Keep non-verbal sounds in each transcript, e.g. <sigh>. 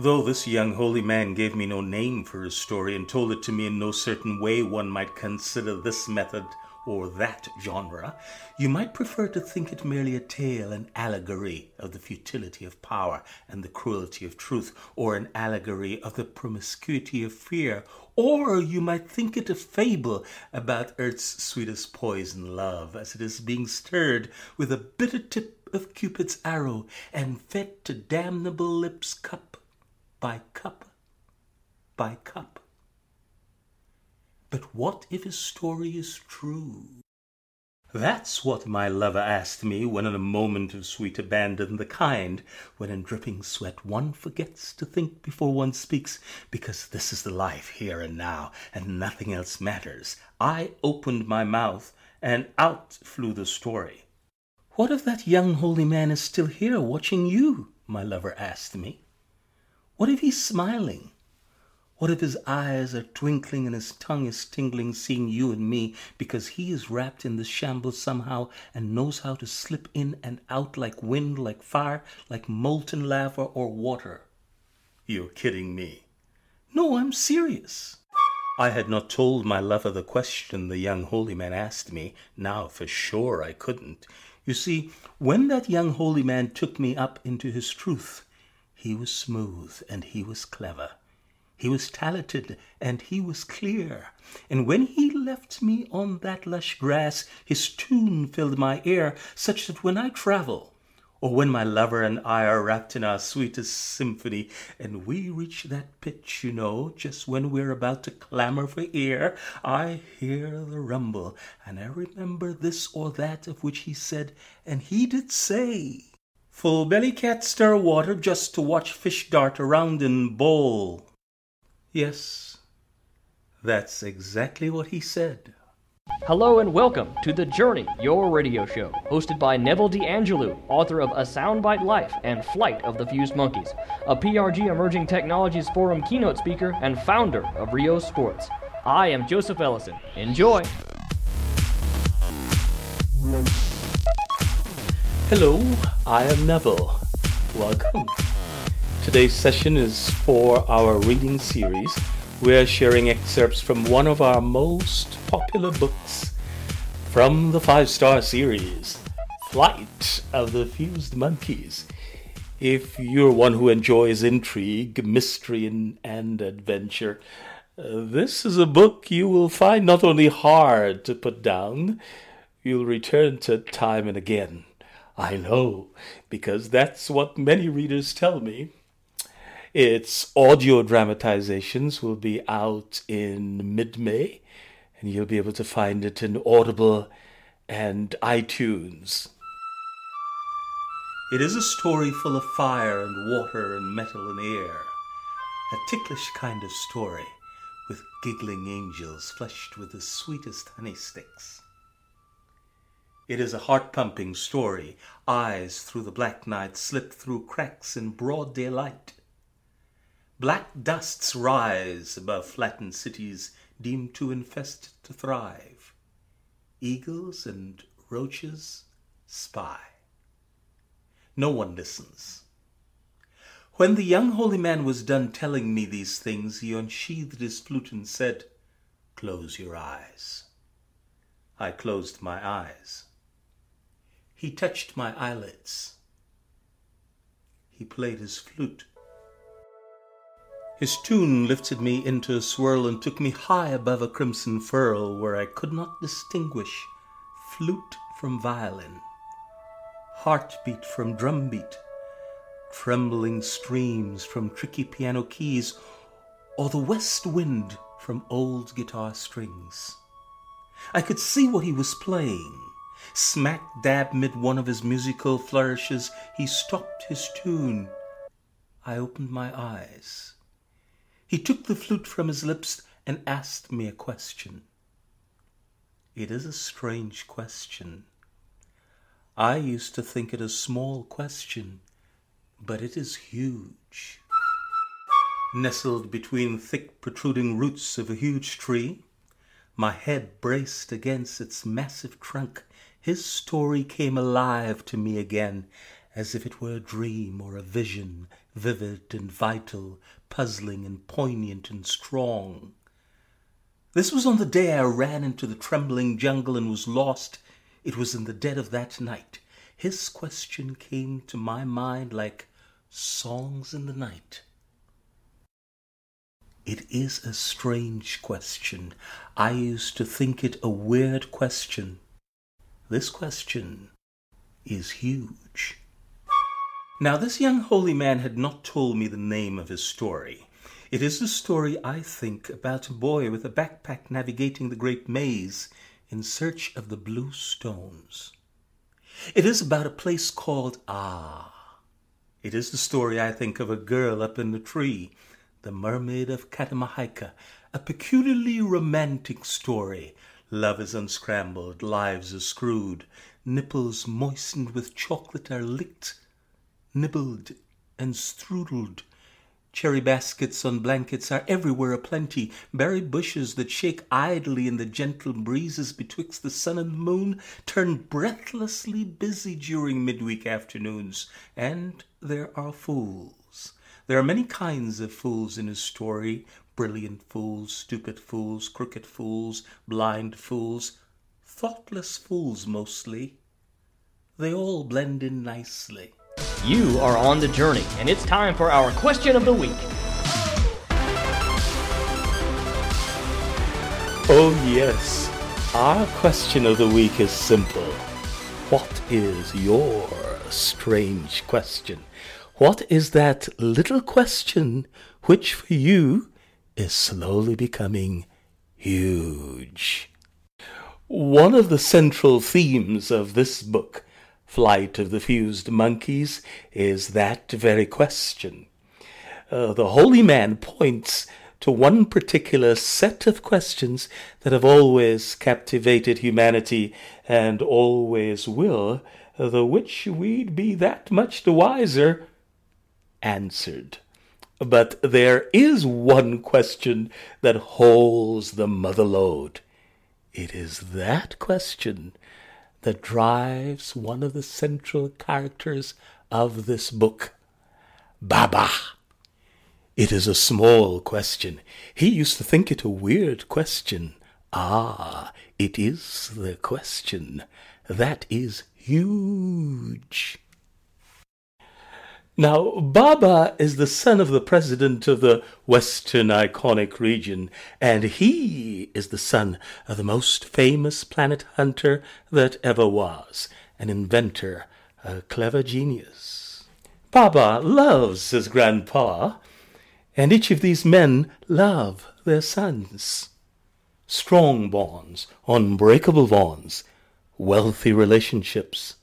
Though this young holy man gave me no name for his story and told it to me in no certain way one might consider this method or that genre, you might prefer to think it merely a tale, an allegory of the futility of power and the cruelty of truth, or an allegory of the promiscuity of fear, or you might think it a fable about earth's sweetest poison, love, as it is being stirred with a bitter tip of Cupid's arrow and fed to damnable lips cup by cup by cup. But what if his story is true? That's what my lover asked me when in a moment of sweet abandon, the kind when in dripping sweat one forgets to think before one speaks, because this is the life here and now, and nothing else matters. I opened my mouth, and out flew the story. What if that young holy man is still here watching you? my lover asked me. What if he's smiling? What if his eyes are twinkling and his tongue is tingling seeing you and me because he is wrapped in this shambles somehow and knows how to slip in and out like wind, like fire, like molten lava or water? You're kidding me. No, I'm serious. I had not told my lover the question the young holy man asked me. Now, for sure, I couldn't. You see, when that young holy man took me up into his truth, he was smooth and he was clever. He was talented and he was clear. And when he left me on that lush grass, his tune filled my ear, such that when I travel, or when my lover and I are wrapped in our sweetest symphony, and we reach that pitch, you know, just when we're about to clamor for air, I hear the rumble, and I remember this or that of which he said, and he did say. Full belly cat stir water just to watch fish dart around in bowl. Yes, that's exactly what he said. Hello and welcome to The Journey, your radio show, hosted by Neville DeAngelou, author of A Soundbite Life and Flight of the Fused Monkeys, a PRG Emerging Technologies Forum keynote speaker and founder of Rio Sports. I am Joseph Ellison. Enjoy! Hello, I am Neville. Welcome. Today's session is for our reading series. We're sharing excerpts from one of our most popular books from the five star series, Flight of the Fused Monkeys. If you're one who enjoys intrigue, mystery, and, and adventure, uh, this is a book you will find not only hard to put down, you'll return to time and again. I know, because that's what many readers tell me. Its audio dramatizations will be out in mid May, and you'll be able to find it in Audible and iTunes. It is a story full of fire and water and metal and air, a ticklish kind of story with giggling angels fleshed with the sweetest honey sticks. It is a heart pumping story. Eyes through the black night slip through cracks in broad daylight. Black dusts rise above flattened cities deemed too infested to thrive. Eagles and roaches spy. No one listens. When the young holy man was done telling me these things, he unsheathed his flute and said, Close your eyes. I closed my eyes. He touched my eyelids. He played his flute. His tune lifted me into a swirl and took me high above a crimson furl where I could not distinguish flute from violin, heartbeat from drumbeat, trembling streams from tricky piano keys, or the west wind from old guitar strings. I could see what he was playing Smack dab mid one of his musical flourishes, he stopped his tune. I opened my eyes. He took the flute from his lips and asked me a question. It is a strange question. I used to think it a small question, but it is huge. Nestled between thick protruding roots of a huge tree, my head braced against its massive trunk, his story came alive to me again, as if it were a dream or a vision, vivid and vital, puzzling and poignant and strong. This was on the day I ran into the trembling jungle and was lost. It was in the dead of that night. His question came to my mind like songs in the night. It is a strange question. I used to think it a weird question. This question is huge. Now, this young holy man had not told me the name of his story. It is the story, I think, about a boy with a backpack navigating the great maze in search of the blue stones. It is about a place called Ah. It is the story, I think, of a girl up in the tree the Mermaid of Catamahica, a peculiarly romantic story. Love is unscrambled, lives are screwed, nipples moistened with chocolate are licked, nibbled, and strudelled. Cherry baskets on blankets are everywhere aplenty. Berry bushes that shake idly in the gentle breezes betwixt the sun and the moon turn breathlessly busy during midweek afternoons. And there are fools there are many kinds of fools in his story brilliant fools, stupid fools, crooked fools, blind fools, thoughtless fools mostly. They all blend in nicely. You are on the journey, and it's time for our question of the week. Oh, yes. Our question of the week is simple. What is your strange question? What is that little question which for you is slowly becoming huge? One of the central themes of this book, Flight of the Fused Monkeys, is that very question. Uh, the holy man points to one particular set of questions that have always captivated humanity and always will, the which we'd be that much the wiser answered. But there is one question that holds the mother load. It is that question that drives one of the central characters of this book, Baba. It is a small question. He used to think it a weird question. Ah, it is the question that is huge. Now, Baba is the son of the president of the Western Iconic region, and he is the son of the most famous planet hunter that ever was, an inventor, a clever genius. Baba loves his grandpa, and each of these men love their sons. Strong bonds, unbreakable bonds, wealthy relationships,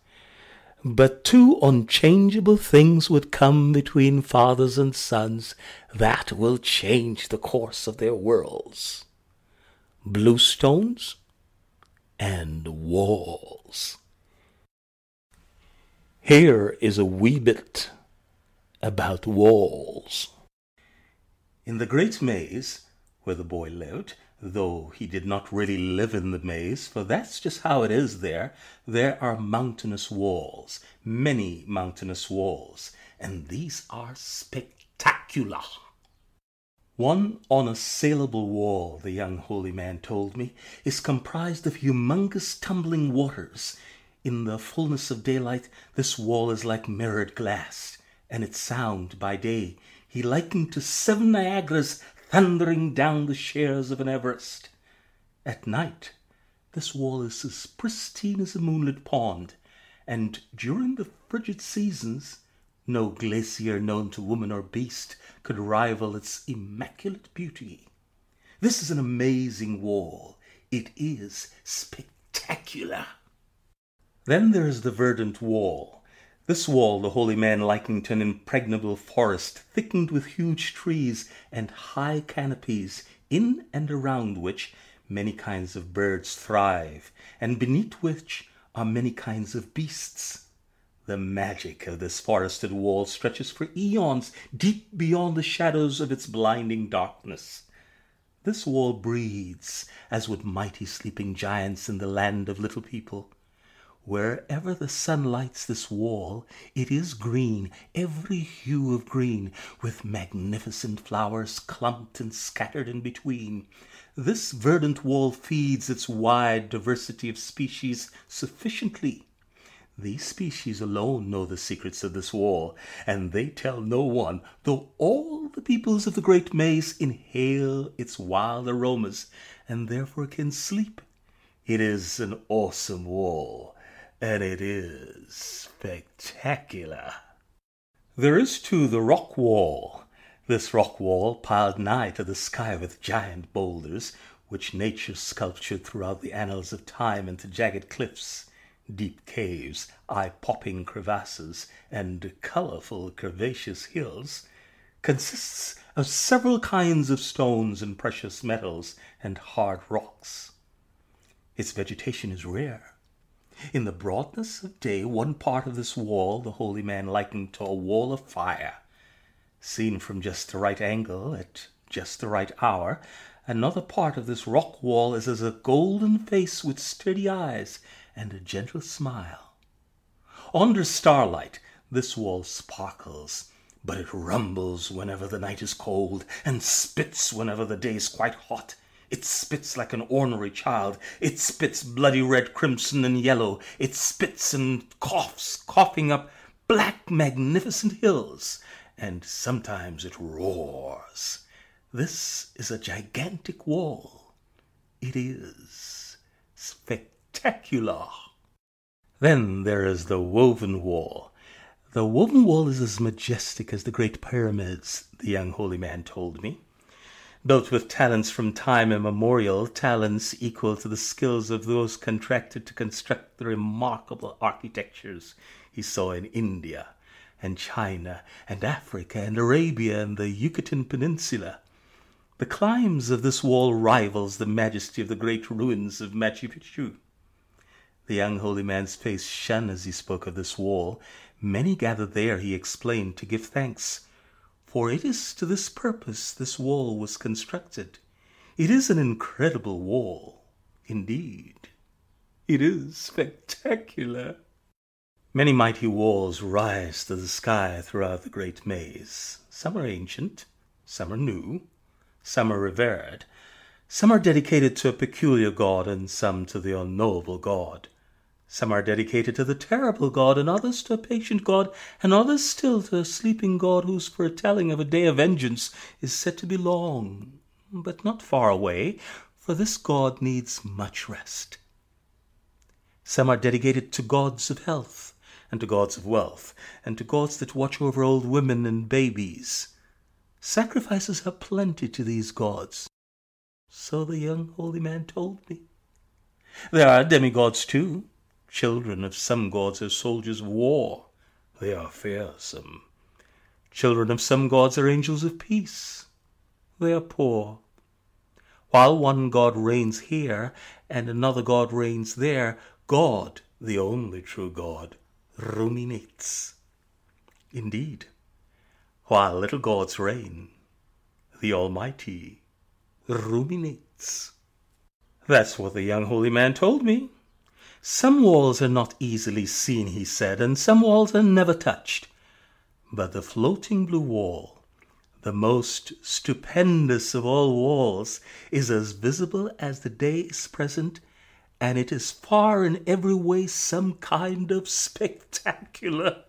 but two unchangeable things would come between fathers and sons that will change the course of their worlds bluestones and walls. Here is a wee bit about walls. In the great maze where the boy lived, though he did not really live in the maze, for that's just how it is there. There are mountainous walls, many mountainous walls, and these are spectacular. One unassailable wall, the young holy man told me, is comprised of humongous tumbling waters. In the fullness of daylight, this wall is like mirrored glass, and its sound by day he likened to seven Niagaras thundering down the shares of an Everest. At night, this wall is as pristine as a moonlit pond, and during the frigid seasons, no glacier known to woman or beast could rival its immaculate beauty. This is an amazing wall. It is spectacular. Then there is the verdant wall, this wall the holy man likened to an impregnable forest, thickened with huge trees and high canopies, in and around which many kinds of birds thrive, and beneath which are many kinds of beasts. The magic of this forested wall stretches for eons deep beyond the shadows of its blinding darkness. This wall breathes as would mighty sleeping giants in the land of little people. Wherever the sun lights this wall, it is green, every hue of green, with magnificent flowers clumped and scattered in between. This verdant wall feeds its wide diversity of species sufficiently. These species alone know the secrets of this wall, and they tell no one, though all the peoples of the great maze inhale its wild aromas, and therefore can sleep. It is an awesome wall, and it is spectacular. There is too the rock wall. This rock wall, piled nigh to the sky with giant boulders, which nature sculptured throughout the annals of time into jagged cliffs deep caves, eye-popping crevasses, and colorful curvaceous hills, consists of several kinds of stones and precious metals and hard rocks. Its vegetation is rare. In the broadness of day, one part of this wall the holy man likened to a wall of fire. Seen from just the right angle, at just the right hour, another part of this rock wall is as a golden face with steady eyes and a gentle smile. Under starlight, this wall sparkles, but it rumbles whenever the night is cold, and spits whenever the day is quite hot. It spits like an ornery child. It spits bloody red, crimson, and yellow. It spits and coughs, coughing up black, magnificent hills. And sometimes it roars. This is a gigantic wall. It is spectacular. Then there is the woven wall. The woven wall is as majestic as the great pyramids, the young holy man told me. Built with talents from time immemorial, talents equal to the skills of those contracted to construct the remarkable architectures he saw in India and China and Africa and Arabia and the Yucatan Peninsula. The climbs of this wall rivals the majesty of the great ruins of Machu Picchu. The young holy man's face shone as he spoke of this wall. Many gathered there, he explained, to give thanks. For it is to this purpose this wall was constructed. It is an incredible wall. Indeed, it is spectacular. Many mighty walls rise to the sky throughout the great maze. Some are ancient, some are new, some are revered, some are dedicated to a peculiar god, and some to the unknowable God. Some are dedicated to the terrible God, and others to a patient God, and others still to a sleeping God whose foretelling of a day of vengeance is said to be long, but not far away, for this God needs much rest. Some are dedicated to gods of health, and to gods of wealth, and to gods that watch over old women and babies. Sacrifices are plenty to these gods. So the young holy man told me. There are demigods too, Children of some gods are soldiers of war. They are fearsome. Children of some gods are angels of peace. They are poor. While one god reigns here and another god reigns there, God, the only true God, ruminates. Indeed, while little gods reign, the Almighty ruminates. That's what the young holy man told me. Some walls are not easily seen, he said, and some walls are never touched. But the floating blue wall, the most stupendous of all walls, is as visible as the day is present, and it is far in every way some kind of <laughs> spectacular.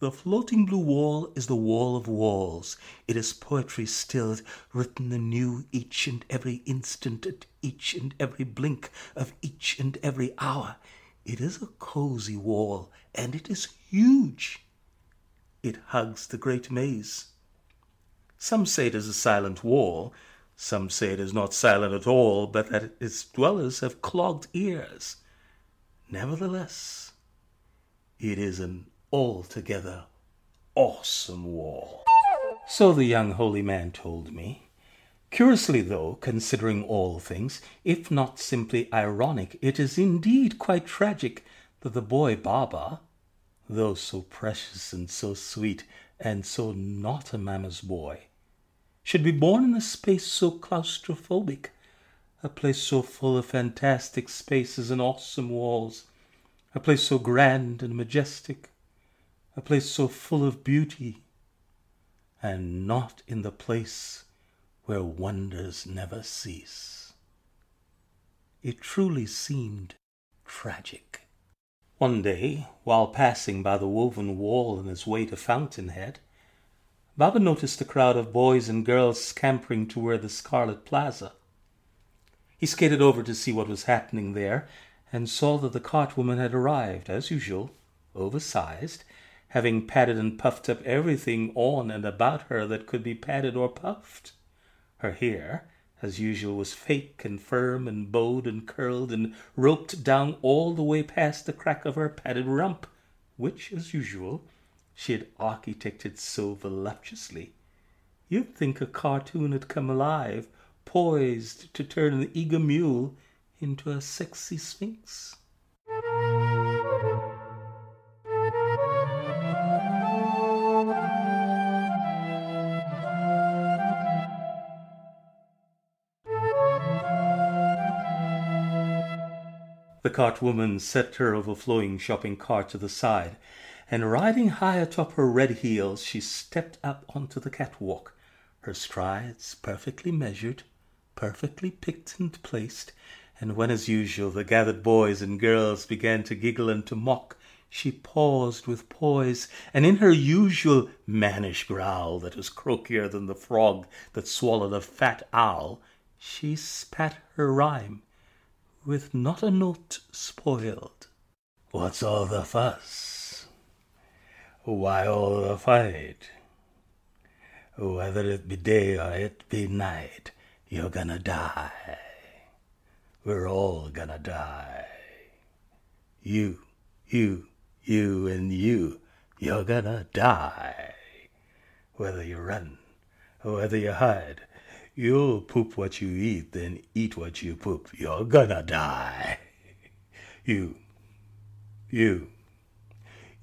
The floating blue wall is the wall of walls. It is poetry still, written anew each and every instant, at each and every blink of each and every hour. It is a cozy wall, and it is huge. It hugs the great maze. Some say it is a silent wall. Some say it is not silent at all, but that its dwellers have clogged ears. Nevertheless, it is an altogether awesome wall. So the young holy man told me. Curiously, though, considering all things, if not simply ironic, it is indeed quite tragic that the boy Baba, though so precious and so sweet and so not a mamma's boy, should be born in a space so claustrophobic, a place so full of fantastic spaces and awesome walls, a place so grand and majestic, a place so full of beauty, and not in the place where wonders never cease. It truly seemed tragic. One day, while passing by the woven wall on his way to Fountainhead, Baba noticed a crowd of boys and girls scampering toward the Scarlet Plaza. He skated over to see what was happening there and saw that the cartwoman had arrived, as usual, oversized, having padded and puffed up everything on and about her that could be padded or puffed. Her hair, as usual, was fake and firm and bowed and curled and roped down all the way past the crack of her padded rump, which, as usual, she had architected so voluptuously. You'd think a cartoon had come alive, poised to turn an eager mule into a sexy sphinx. The cart woman set her overflowing shopping cart to the side, and riding high atop her red heels, she stepped up onto the catwalk, her strides perfectly measured, perfectly picked and placed, and when as usual the gathered boys and girls began to giggle and to mock, she paused with poise, and in her usual mannish growl that was croakier than the frog that swallowed a fat owl, she spat her rhyme, with not a note spoiled. What's all the fuss? Why all the fight? Whether it be day or it be night, you're gonna die. We're all gonna die. You, you, you, and you, you're gonna die. Whether you run whether you hide, you'll poop what you eat, then eat what you poop. You're gonna die. <laughs> You, you,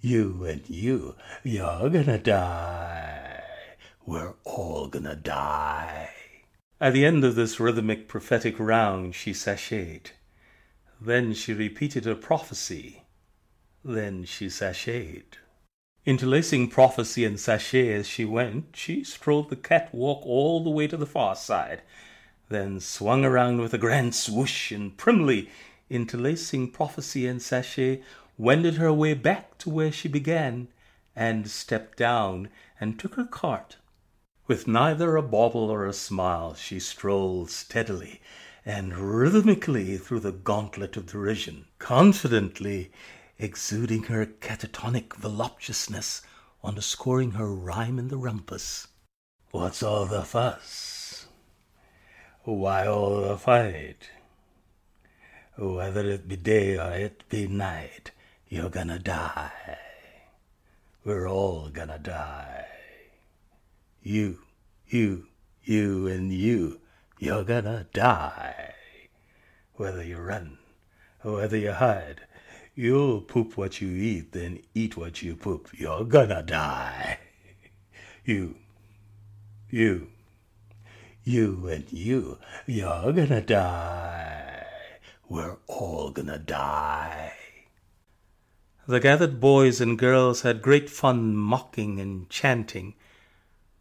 you, and you, you're gonna die. We're all gonna die. At the end of this rhythmic prophetic round, she sashayed. Then she repeated her prophecy. Then she sashayed. Interlacing prophecy and sashay as she went, she strolled the catwalk all the way to the far side, then swung around with a grand swoosh and primly, interlacing prophecy and sashay, wended her way back to where she began, and stepped down and took her cart. With neither a bauble or a smile, she strolled steadily and rhythmically through the gauntlet of derision, confidently exuding her catatonic voluptuousness, underscoring her rhyme in the rumpus. What's all the fuss? Why all the fight? Whether it be day or it be night, you're gonna die. We're all gonna die. You, you, you, and you, you're gonna die. Whether you run whether you hide, you'll poop what you eat, then eat what you poop. You're gonna die. <laughs> You, you, you, and you, you're gonna die. We're all gonna die. The gathered boys and girls had great fun mocking and chanting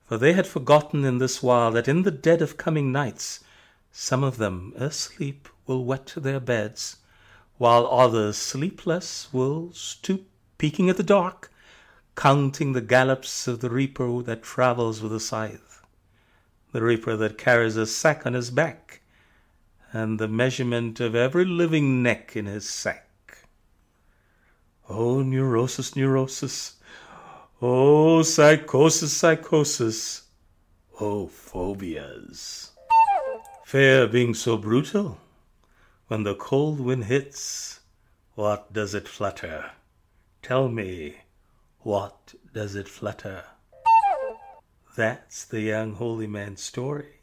for they had forgotten in this while that in the dead of coming nights some of them asleep will wet their beds, while others sleepless will stoop peeking at the dark, counting the gallops of the reaper that travels with a scythe, the reaper that carries a sack on his back, and the measurement of every living neck in his sack. Oh, neurosis, neurosis! Oh, psychosis, psychosis. Oh, phobias. Fair being so brutal. When the cold wind hits, what does it flutter? Tell me, what does it flutter? That's the young holy man's story.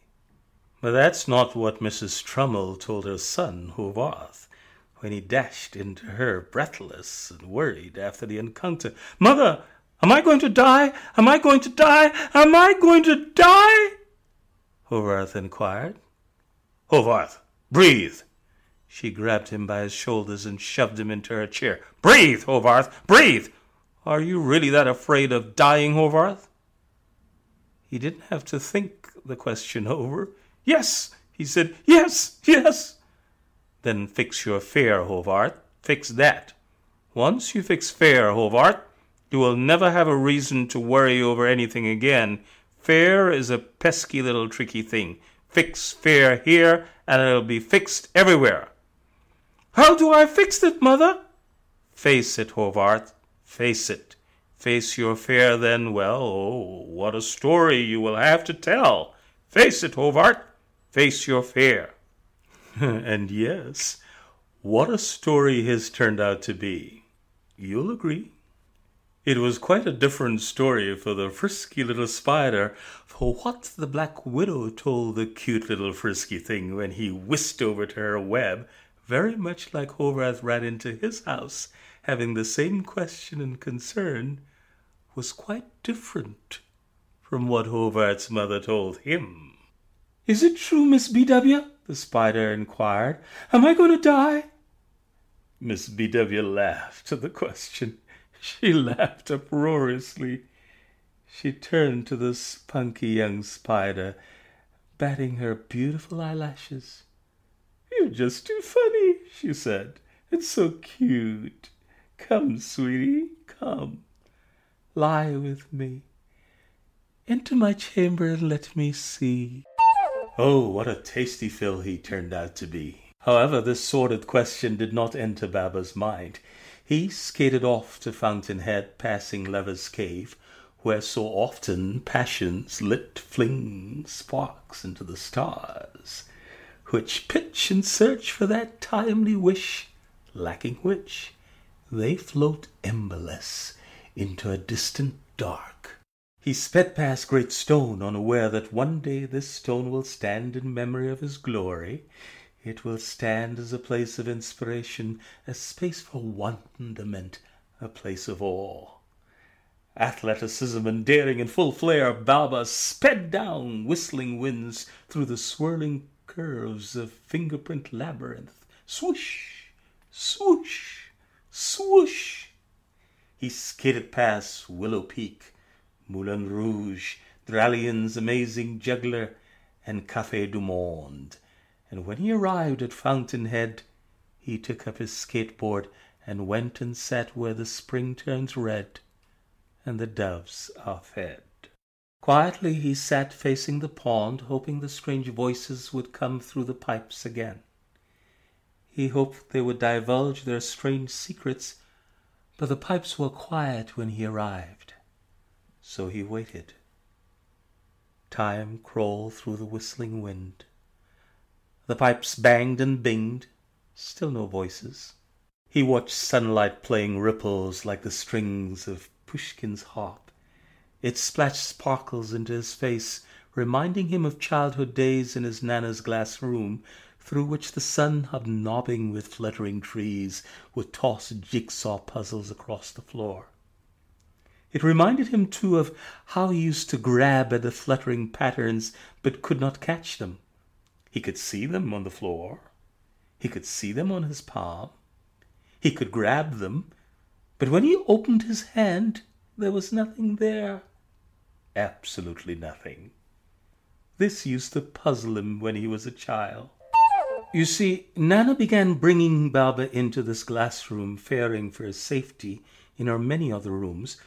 But that's not what Mrs. Trummell told her son, Hovarth, when he dashed into her breathless and worried after the encounter. Mother, Am I going to die? Am I going to die? Am I going to die? Hovarth inquired. Hovarth, breathe, She grabbed him by his shoulders and shoved him into her chair. Breathe, Hovarth, breathe! Are you really that afraid of dying, Hovarth? He didn't have to think the question over. Yes, he said, yes, yes. Then fix your fear, Hovarth. Fix that. Once you fix fear, Hovarth, you will never have a reason to worry over anything again. Fear is a pesky little tricky thing. Fix fear here, and it'll be fixed everywhere. How do I fix it, mother? Face it, Hovarth. Face it. Face your fear, then. Well, oh, what a story you will have to tell. Face it, Hovarth. Face your fear. <laughs> and yes, what a story his turned out to be. You'll agree. It was quite a different story for the frisky little spider for what the Black Widow told the cute little frisky thing when he whisked over to her web very much like Hovarth ran into his house, having the same question and concern, was quite different from what Hovarth's mother told him. Is it true, Miss B.W.? the spider inquired. Am I going to die? Miss B.W. laughed at the question. She laughed uproariously. She turned to the spunky young spider, batting her beautiful eyelashes. You're just too funny, she said. It's so cute. Come, sweetie, come. Lie with me. Into my chamber and let me see. Oh, what a tasty fill he turned out to be. However, this sordid question did not enter Baba's mind. He skated off to Fountainhead, passing Lever's Cave, where so often passions lit fling sparks into the stars which pitch and search for that timely wish, lacking which they float emberless into a distant dark. He sped past Great Stone, unaware that one day this stone will stand in memory of his glory. It will stand as a place of inspiration, a space for wonderment, a place of awe. Athleticism and daring in full flare, Baba sped down whistling winds through the swirling curves of fingerprint labyrinth. Swoosh, swoosh, swoosh. He skated past Willow Peak, Moulin Rouge, Dralien's amazing juggler, and Café du Monde. And when he arrived at Fountainhead, he took up his skateboard and went and sat where the spring turns red and the doves are fed. Quietly he sat facing the pond, hoping the strange voices would come through the pipes again. He hoped they would divulge their strange secrets, but the pipes were quiet when he arrived. So he waited. Time crawled through the whistling wind. The pipes banged and binged, still no voices. He watched sunlight playing ripples like the strings of Pushkin's harp. It splashed sparkles into his face, reminding him of childhood days in his Nana's glass room, through which the sun, hobnobbing with fluttering trees, would toss jigsaw puzzles across the floor. It reminded him, too, of how he used to grab at the fluttering patterns but could not catch them. He could see them on the floor. He could see them on his palm. He could grab them, but when he opened his hand, there was nothing there absolutely nothing. This used to puzzle him when he was a child. You see, Nana began bringing Baba into this glass room, fearing for his safety in her many other rooms,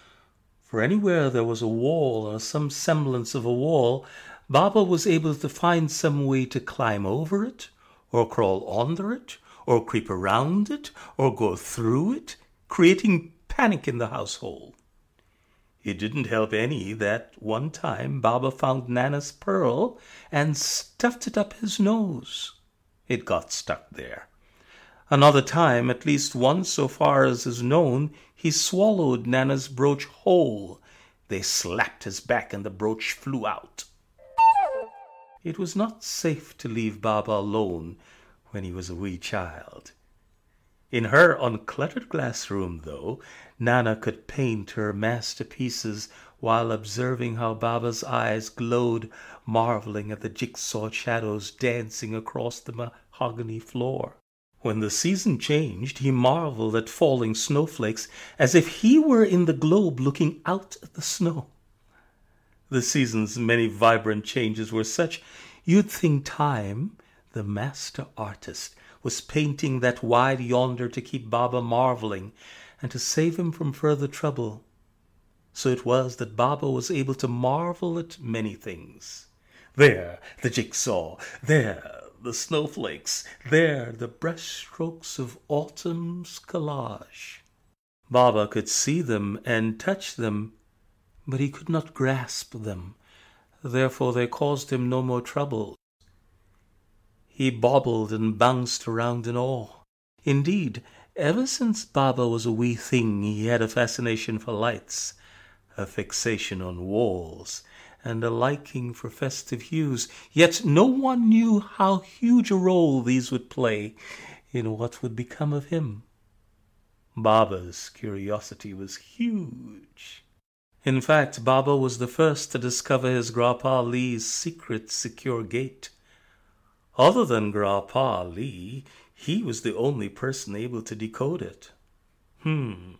for anywhere there was a wall or some semblance of a wall, Baba was able to find some way to climb over it, or crawl under it, or creep around it, or go through it, creating panic in the household. It didn't help any that one time Baba found Nana's pearl and stuffed it up his nose. It got stuck there. Another time, at least once so far as is known, he swallowed Nana's brooch whole. They slapped his back and the brooch flew out. It was not safe to leave Baba alone when he was a wee child. In her uncluttered glass room, though, Nana could paint her masterpieces while observing how Baba's eyes glowed, marveling at the jigsaw shadows dancing across the mahogany floor. When the season changed, he marveled at falling snowflakes as if he were in the globe looking out at the snow. The season's many vibrant changes were such you'd think Time, the master artist, was painting that wide yonder to keep Baba marveling and to save him from further trouble. So it was that Baba was able to marvel at many things. There, the jigsaw. There, the snowflakes, there the brushstrokes of autumn's collage. Baba could see them and touch them, but he could not grasp them, therefore they caused him no more trouble. He bobbled and bounced around in awe. Indeed, ever since Baba was a wee thing, he had a fascination for lights, a fixation on walls, and a liking for festive hues, yet no one knew how huge a role these would play in what would become of him. Baba's curiosity was huge. In fact, Baba was the first to discover his Grandpa Lee's secret secure gate. Other than Grandpa Lee, he was the only person able to decode it. Hmm,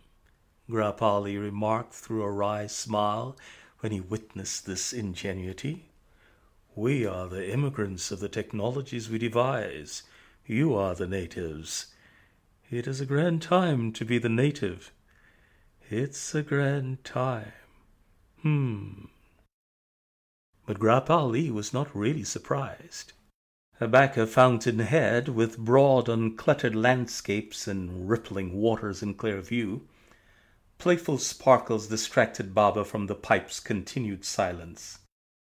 Grandpa Lee remarked through a wry smile when he witnessed this ingenuity. We are the immigrants of the technologies we devise. You are the natives. It is a grand time to be the native. It's a grand time. Hmm. But Grandpa Lee was not really surprised. Back a Fountain Head, with broad uncluttered landscapes and rippling waters in clear view, Playful sparkles distracted Baba from the pipe's continued silence.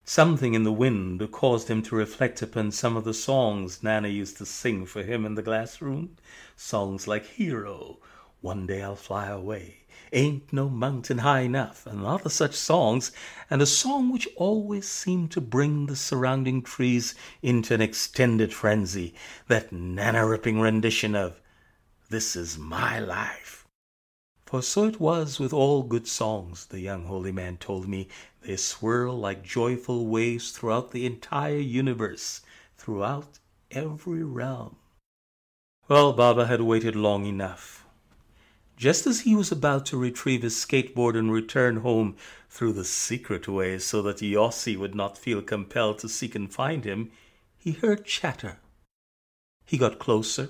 Something in the wind caused him to reflect upon some of the songs Nana used to sing for him in the glass room. Songs like Hero, One Day I'll Fly Away, Ain't No Mountain High Enough, and other such songs, and a song which always seemed to bring the surrounding trees into an extended frenzy, that Nana ripping rendition of This Is My Life. For so it was with all good songs, the young holy man told me. They swirl like joyful waves throughout the entire universe, throughout every realm. Well, Baba had waited long enough. Just as he was about to retrieve his skateboard and return home through the secret way so that Yossi would not feel compelled to seek and find him, he heard chatter. He got closer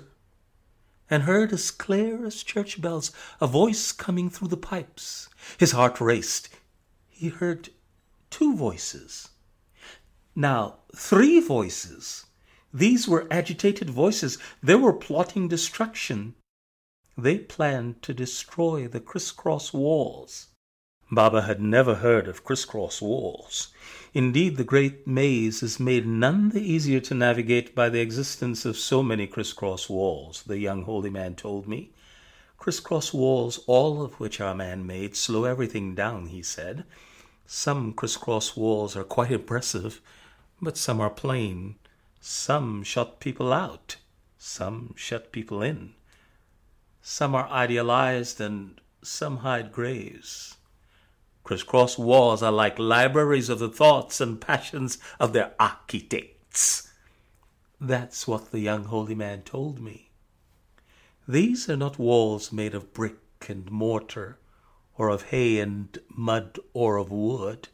and heard as clear as church bells a voice coming through the pipes. His heart raced. He heard two voices. Now, three voices. These were agitated voices. They were plotting destruction. They planned to destroy the crisscross walls. Baba had never heard of crisscross walls. Indeed, the great maze is made none the easier to navigate by the existence of so many crisscross walls, the young holy man told me. Crisscross walls, all of which are man made, slow everything down, he said. Some crisscross walls are quite impressive, but some are plain. Some shut people out, some shut people in. Some are idealized, and some hide graves. Crisscross walls are like libraries of the thoughts and passions of their architects. That's what the young holy man told me. These are not walls made of brick and mortar, or of hay and mud, or of wood.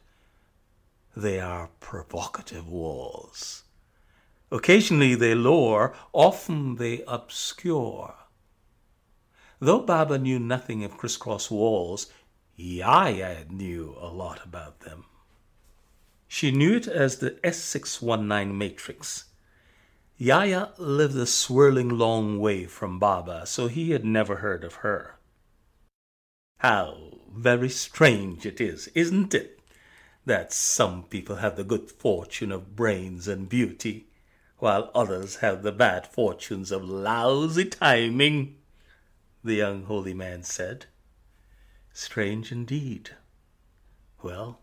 They are provocative walls. Occasionally they lure, often they obscure. Though Baba knew nothing of crisscross walls, Yaya knew a lot about them. She knew it as the S619 matrix. Yaya lived a swirling long way from Baba, so he had never heard of her. How very strange it is, isn't it, that some people have the good fortune of brains and beauty, while others have the bad fortunes of lousy timing, the young holy man said. Strange indeed. Well,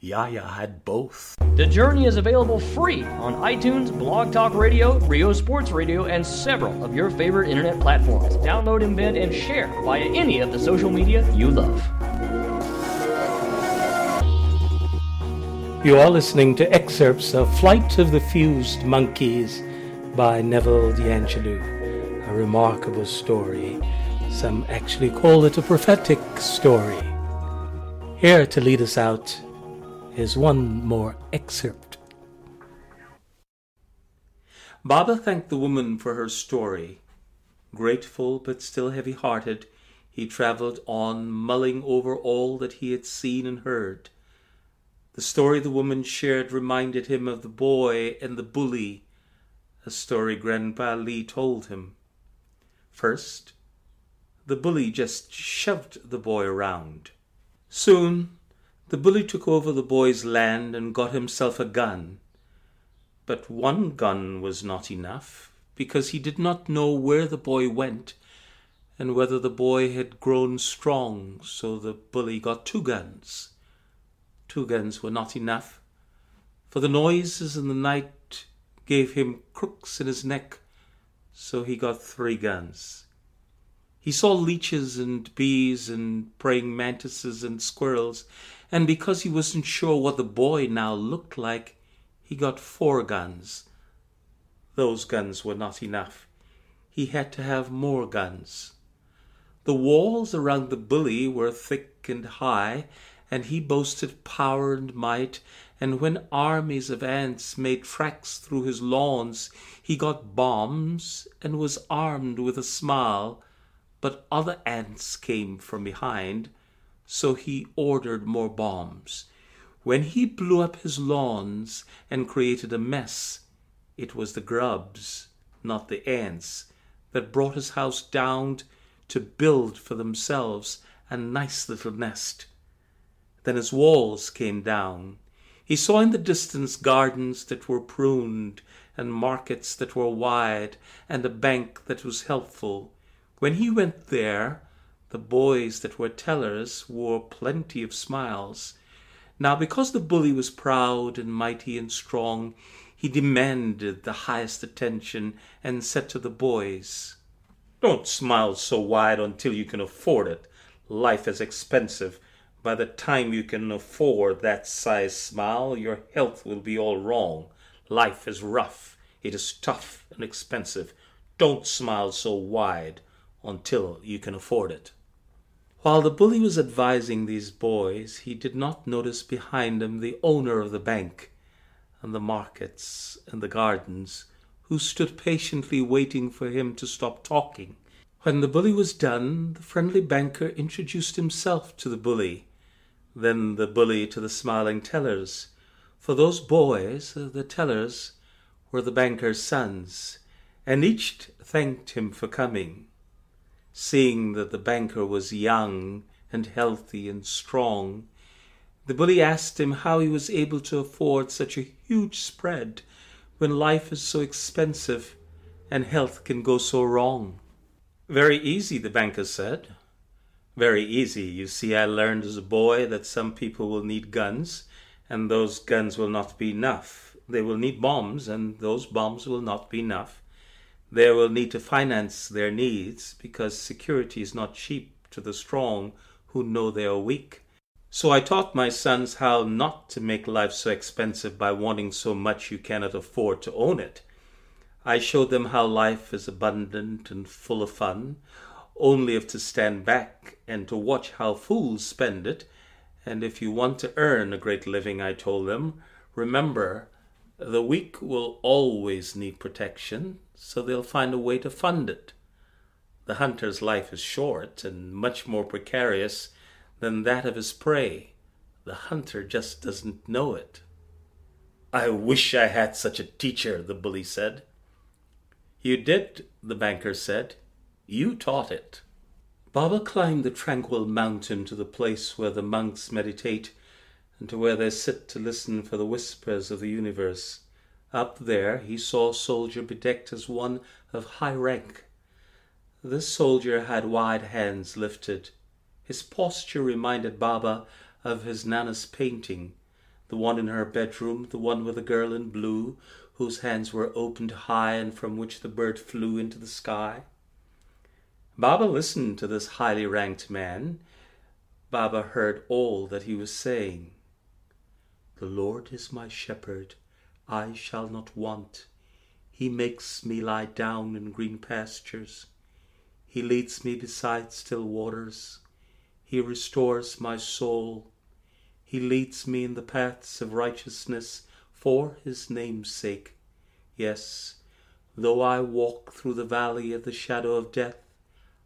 Yaya had both. The Journey is available free on iTunes, Blog Talk Radio, Rio Sports Radio, and several of your favorite internet platforms. Download, embed, and share via any of the social media you love. You are listening to excerpts of Flight of the Fused Monkeys by Neville DeAngelou. Remarkable story. Some actually call it a prophetic story. Here to lead us out is one more excerpt. Baba thanked the woman for her story. Grateful but still heavy hearted, he travelled on, mulling over all that he had seen and heard. The story the woman shared reminded him of the boy and the bully, a story Grandpa Lee told him. First, the bully just shoved the boy around. Soon, the bully took over the boy's land and got himself a gun. But one gun was not enough, because he did not know where the boy went and whether the boy had grown strong, so the bully got two guns. Two guns were not enough, for the noises in the night gave him crooks in his neck, so he got three guns. He saw leeches and bees and praying mantises and squirrels, and because he wasn't sure what the boy now looked like, he got four guns. Those guns were not enough. He had to have more guns. The walls around the bully were thick and high, and he boasted power and might, and when armies of ants made tracks through his lawns, he got bombs and was armed with a smile, but other ants came from behind, so he ordered more bombs. When he blew up his lawns and created a mess, it was the grubs, not the ants, that brought his house down to build for themselves a nice little nest. Then his walls came down. He saw in the distance gardens that were pruned, and markets that were wide, and a bank that was helpful. When he went there, the boys that were tellers wore plenty of smiles. Now, because the bully was proud and mighty and strong, he demanded the highest attention and said to the boys, don't smile so wide until you can afford it. Life is expensive. By the time you can afford that size smile, your health will be all wrong. Life is rough. It is tough and expensive. Don't smile so wide until you can afford it. While the bully was advising these boys, he did not notice behind him the owner of the bank and the markets and the gardens who stood patiently waiting for him to stop talking. When the bully was done, the friendly banker introduced himself to the bully, then the bully to the smiling tellers. For those boys, uh, the tellers, were the banker's sons, and each thanked him for coming. Seeing that the banker was young and healthy and strong, the bully asked him how he was able to afford such a huge spread when life is so expensive and health can go so wrong? Very easy, the banker said. Very easy. You see, I learned as a boy that some people will need guns, and those guns will not be enough. They will need bombs, and those bombs will not be enough. They will need to finance their needs because security is not cheap to the strong who know they are weak. So I taught my sons how not to make life so expensive by wanting so much you cannot afford to own it. I showed them how life is abundant and full of fun, only if to stand back and to watch how fools spend it. And if you want to earn a great living, I told them, remember, the weak will always need protection, so they'll find a way to fund it. The hunter's life is short and much more precarious than that of his prey. The hunter just doesn't know it. I wish I had such a teacher, the bully said. You did, the banker said. You taught it. Baba climbed the tranquil mountain to the place where the monks meditate and to where they sit to listen for the whispers of the universe. Up there he saw a soldier bedecked as one of high rank. This soldier had wide hands lifted his posture reminded Baba of his Nana's painting, the one in her bedroom, the one with the girl in blue, whose hands were opened high and from which the bird flew into the sky. Baba listened to this highly ranked man. Baba heard all that he was saying. The Lord is my shepherd, I shall not want. He makes me lie down in green pastures. He leads me beside still waters. He restores my soul. He leads me in the paths of righteousness for his name's sake. Yes, though I walk through the valley of the shadow of death,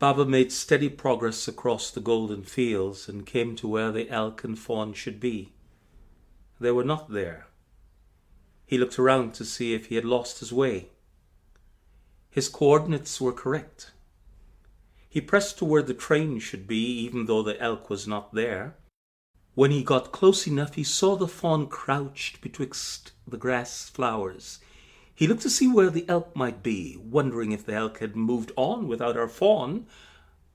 Baba made steady progress across the golden fields and came to where the elk and fawn should be. They were not there. He looked around to see if he had lost his way. His coordinates were correct. He pressed to where the train should be, even though the elk was not there. When he got close enough, he saw the fawn crouched betwixt the grass flowers. He looked to see where the elk might be, wondering if the elk had moved on without our fawn,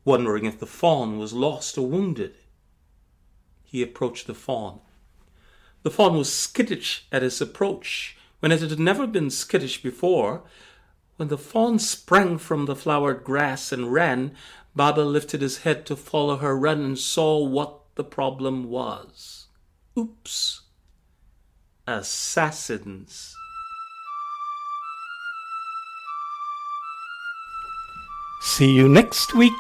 wondering if the fawn was lost or wounded. He approached the fawn. The fawn was skittish at his approach, when it had never been skittish before. When the fawn sprang from the flowered grass and ran, Baba lifted his head to follow her run and saw what the problem was. Oops! Assassins. See you next week.